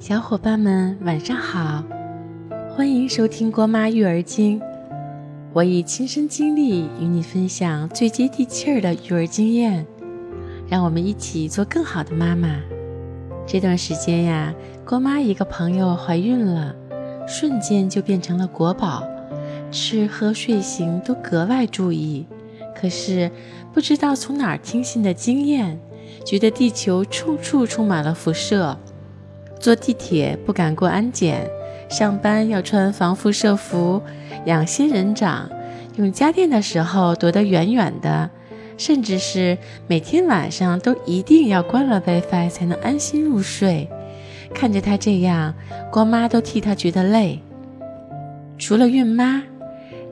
小伙伴们，晚上好！欢迎收听郭妈育儿经。我以亲身经历与你分享最接地气儿的育儿经验，让我们一起做更好的妈妈。这段时间呀，郭妈一个朋友怀孕了，瞬间就变成了国宝，吃喝睡行都格外注意。可是不知道从哪儿听信的经验，觉得地球处处充满了辐射。坐地铁不敢过安检，上班要穿防辐射服，养仙人掌，用家电的时候躲得远远的，甚至是每天晚上都一定要关了 WiFi 才能安心入睡。看着他这样，郭妈都替他觉得累。除了孕妈，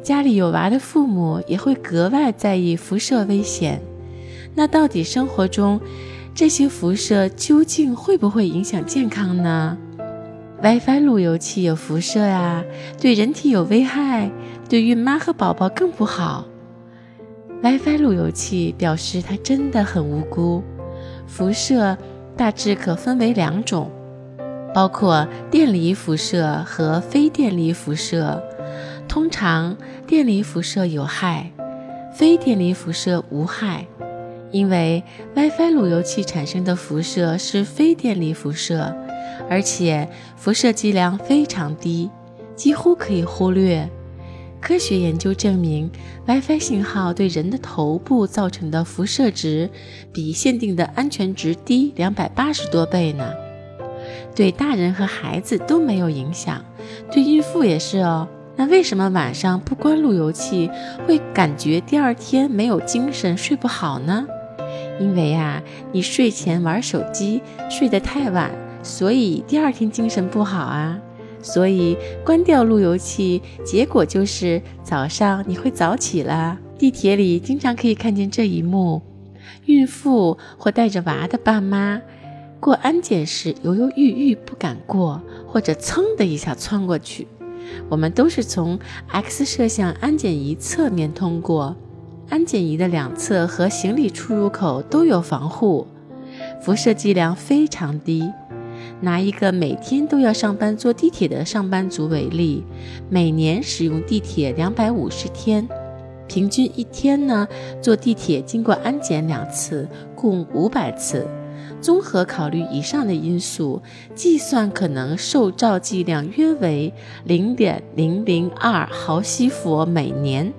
家里有娃的父母也会格外在意辐射危险。那到底生活中？这些辐射究竟会不会影响健康呢？WiFi 路由器有辐射啊，对人体有危害，对孕妈和宝宝更不好。WiFi 路由器表示它真的很无辜。辐射大致可分为两种，包括电离辐射和非电离辐射。通常电离辐射有害，非电离辐射无害。因为 WiFi 路由器产生的辐射是非电离辐射，而且辐射剂量非常低，几乎可以忽略。科学研究证明，WiFi 信号对人的头部造成的辐射值比限定的安全值低两百八十多倍呢。对大人和孩子都没有影响，对孕妇也是哦。那为什么晚上不关路由器会感觉第二天没有精神、睡不好呢？因为啊，你睡前玩手机睡得太晚，所以第二天精神不好啊。所以关掉路由器，结果就是早上你会早起了。地铁里经常可以看见这一幕：孕妇或带着娃的爸妈过安检时犹犹豫豫不敢过，或者噌的一下窜过去。我们都是从 X 摄像安检仪侧面通过。安检仪的两侧和行李出入口都有防护，辐射剂量非常低。拿一个每天都要上班坐地铁的上班族为例，每年使用地铁两百五十天，平均一天呢坐地铁经过安检两次，共五百次。综合考虑以上的因素，计算可能受照剂量约为零点零零二毫西弗每年。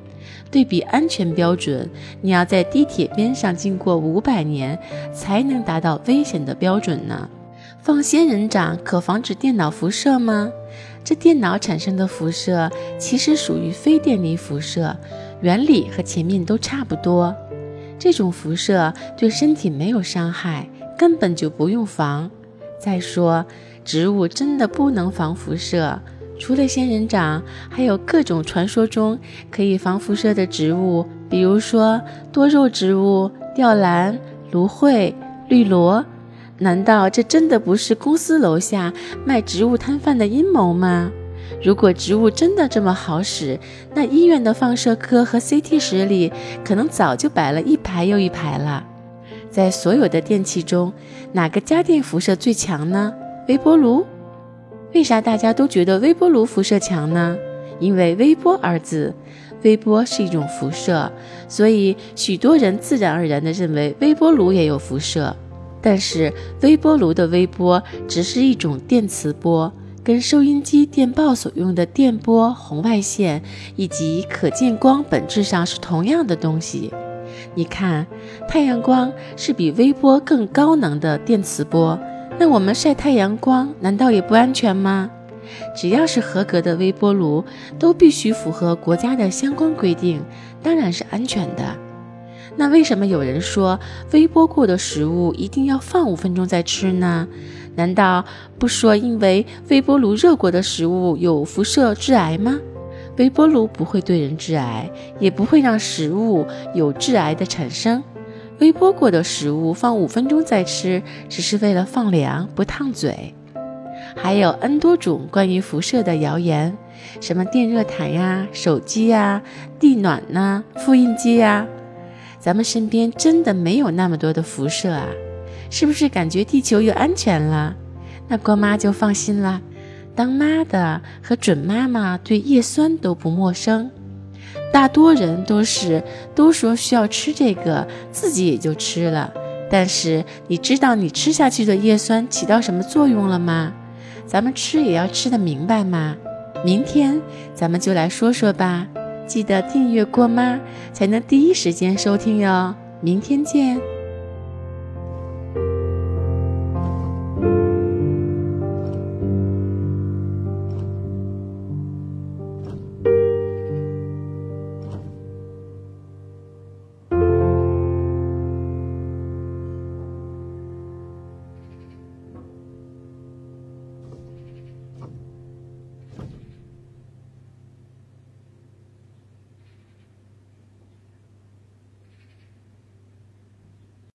对比安全标准，你要在地铁边上经过五百年才能达到危险的标准呢。放仙人掌可防止电脑辐射吗？这电脑产生的辐射其实属于非电离辐射，原理和前面都差不多。这种辐射对身体没有伤害，根本就不用防。再说，植物真的不能防辐射。除了仙人掌，还有各种传说中可以防辐射的植物，比如说多肉植物、吊兰、芦荟、绿萝。难道这真的不是公司楼下卖植物摊贩的阴谋吗？如果植物真的这么好使，那医院的放射科和 CT 室里可能早就摆了一排又一排了。在所有的电器中，哪个家电辐射最强呢？微波炉。为啥大家都觉得微波炉辐射强呢？因为“微波”二字，微波是一种辐射，所以许多人自然而然地认为微波炉也有辐射。但是微波炉的微波只是一种电磁波，跟收音机电报所用的电波、红外线以及可见光本质上是同样的东西。你看，太阳光是比微波更高能的电磁波。那我们晒太阳光难道也不安全吗？只要是合格的微波炉，都必须符合国家的相关规定，当然是安全的。那为什么有人说微波过的食物一定要放五分钟再吃呢？难道不说因为微波炉热过的食物有辐射致癌吗？微波炉不会对人致癌，也不会让食物有致癌的产生。微波过的食物放五分钟再吃，只是为了放凉不烫嘴。还有 N 多种关于辐射的谣言，什么电热毯呀、手机呀、地暖呐、复印机呀，咱们身边真的没有那么多的辐射啊？是不是感觉地球又安全了？那郭妈就放心了。当妈的和准妈妈对叶酸都不陌生，大多人都是都说需要吃这个，自己也就吃了。但是你知道你吃下去的叶酸起到什么作用了吗？咱们吃也要吃得明白嘛。明天咱们就来说说吧。记得订阅郭妈，才能第一时间收听哟。明天见。